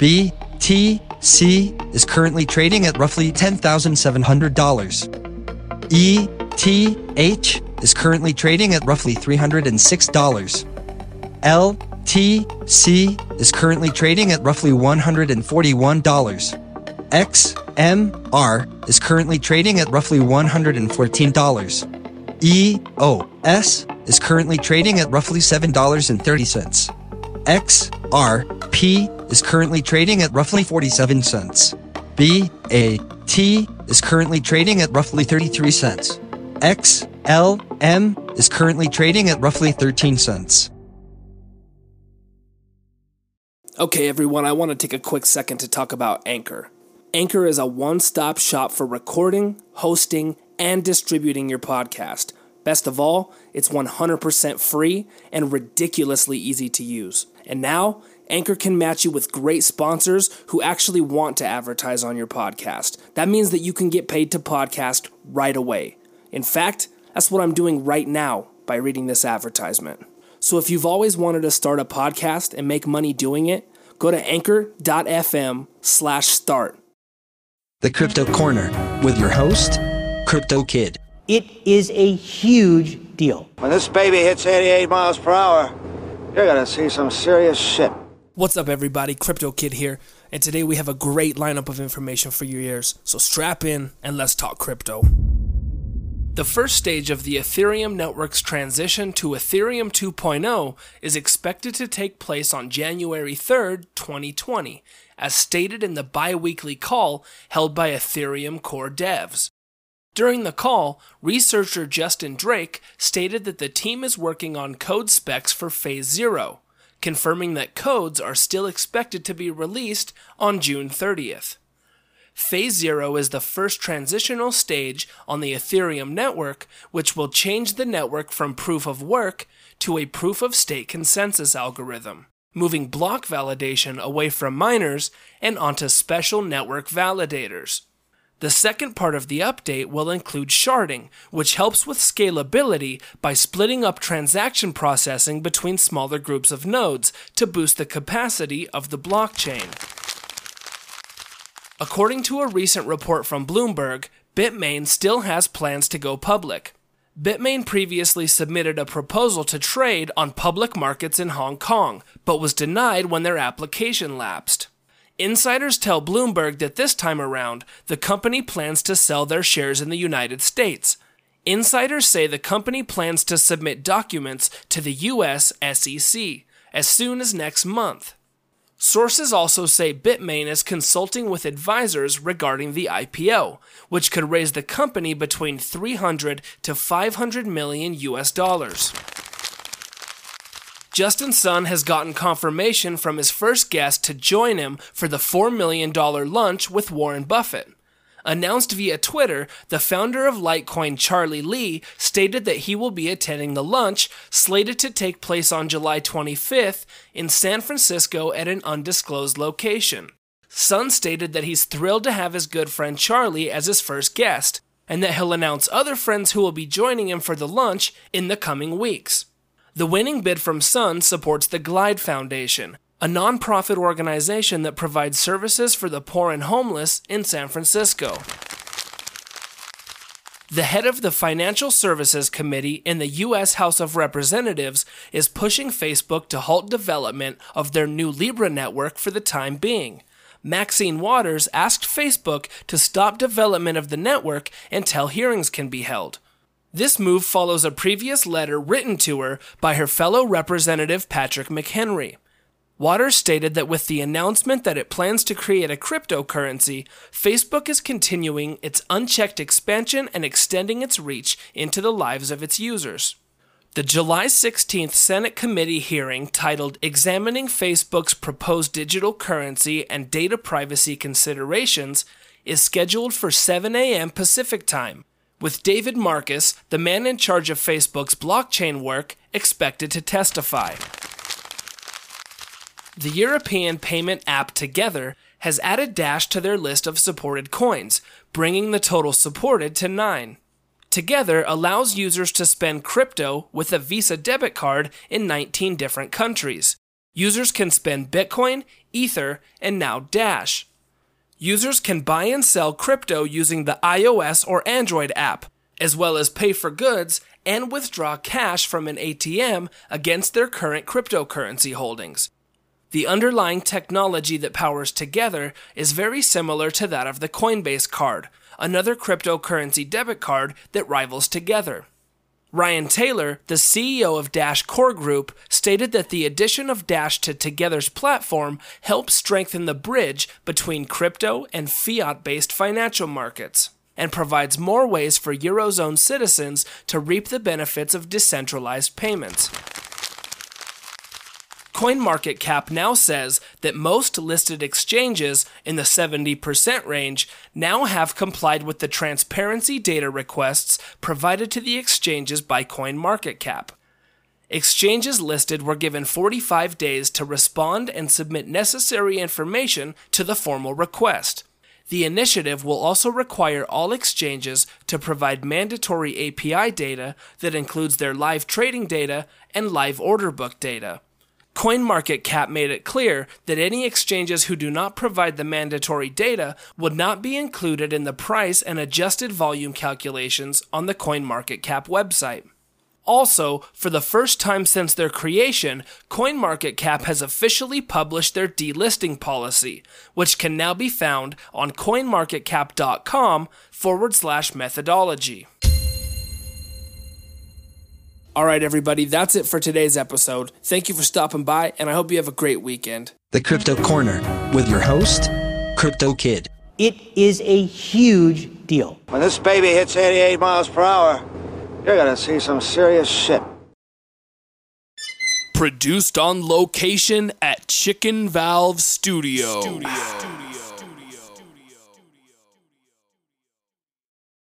BTC is currently trading at roughly $10,700. ETH is currently trading at roughly $306. LTC is currently trading at roughly $141. XMR is currently trading at roughly $114. EOS is currently trading at roughly $7.30. XRP is currently trading at roughly 47 cents. BAT is currently trading at roughly 33 cents. XLM is currently trading at roughly 13 cents. Okay, everyone, I want to take a quick second to talk about Anchor. Anchor is a one stop shop for recording, hosting, and distributing your podcast. Best of all, it's 100% free and ridiculously easy to use. And now, Anchor can match you with great sponsors who actually want to advertise on your podcast. That means that you can get paid to podcast right away. In fact, that's what I'm doing right now by reading this advertisement. So if you've always wanted to start a podcast and make money doing it, go to anchor.fm slash start. The Crypto Corner with your host, Crypto Kid. It is a huge deal. When this baby hits 88 miles per hour, you're gonna see some serious shit. What's up, everybody? Crypto Kid here, and today we have a great lineup of information for your ears. So strap in and let's talk crypto. The first stage of the Ethereum network's transition to Ethereum 2.0 is expected to take place on January 3rd, 2020, as stated in the bi weekly call held by Ethereum core devs. During the call, researcher Justin Drake stated that the team is working on code specs for Phase 0, confirming that codes are still expected to be released on June 30th. Phase 0 is the first transitional stage on the Ethereum network, which will change the network from proof of work to a proof of stake consensus algorithm, moving block validation away from miners and onto special network validators. The second part of the update will include sharding, which helps with scalability by splitting up transaction processing between smaller groups of nodes to boost the capacity of the blockchain. According to a recent report from Bloomberg, Bitmain still has plans to go public. Bitmain previously submitted a proposal to trade on public markets in Hong Kong, but was denied when their application lapsed. Insiders tell Bloomberg that this time around, the company plans to sell their shares in the United States. Insiders say the company plans to submit documents to the US SEC as soon as next month. Sources also say Bitmain is consulting with advisors regarding the IPO, which could raise the company between 300 to 500 million US dollars. Justin Sun has gotten confirmation from his first guest to join him for the $4 million lunch with Warren Buffett. Announced via Twitter, the founder of Litecoin, Charlie Lee, stated that he will be attending the lunch, slated to take place on July 25th in San Francisco at an undisclosed location. Sun stated that he's thrilled to have his good friend Charlie as his first guest, and that he'll announce other friends who will be joining him for the lunch in the coming weeks. The winning bid from Sun supports the Glide Foundation, a nonprofit organization that provides services for the poor and homeless in San Francisco. The head of the Financial Services Committee in the U.S. House of Representatives is pushing Facebook to halt development of their new Libra network for the time being. Maxine Waters asked Facebook to stop development of the network until hearings can be held. This move follows a previous letter written to her by her fellow Representative Patrick McHenry. Waters stated that with the announcement that it plans to create a cryptocurrency, Facebook is continuing its unchecked expansion and extending its reach into the lives of its users. The July 16th Senate committee hearing titled Examining Facebook's Proposed Digital Currency and Data Privacy Considerations is scheduled for 7 a.m. Pacific Time, with David Marcus, the man in charge of Facebook's blockchain work, expected to testify. The European payment app Together has added Dash to their list of supported coins, bringing the total supported to 9. Together allows users to spend crypto with a Visa debit card in 19 different countries. Users can spend Bitcoin, Ether, and now Dash. Users can buy and sell crypto using the iOS or Android app, as well as pay for goods and withdraw cash from an ATM against their current cryptocurrency holdings. The underlying technology that powers Together is very similar to that of the Coinbase card, another cryptocurrency debit card that rivals Together. Ryan Taylor, the CEO of Dash Core Group, stated that the addition of Dash to Together's platform helps strengthen the bridge between crypto and fiat based financial markets and provides more ways for Eurozone citizens to reap the benefits of decentralized payments. CoinMarketCap now says that most listed exchanges in the 70% range now have complied with the transparency data requests provided to the exchanges by CoinMarketCap. Exchanges listed were given 45 days to respond and submit necessary information to the formal request. The initiative will also require all exchanges to provide mandatory API data that includes their live trading data and live order book data. CoinMarketCap made it clear that any exchanges who do not provide the mandatory data would not be included in the price and adjusted volume calculations on the CoinMarketCap website. Also, for the first time since their creation, CoinMarketCap has officially published their delisting policy, which can now be found on coinmarketcap.com forward slash methodology. All right, everybody, that's it for today's episode. Thank you for stopping by, and I hope you have a great weekend. The Crypto Corner with your host, Crypto Kid. It is a huge deal. When this baby hits 88 miles per hour, you're gonna see some serious shit. Produced on location at Chicken Valve Studio. Studio.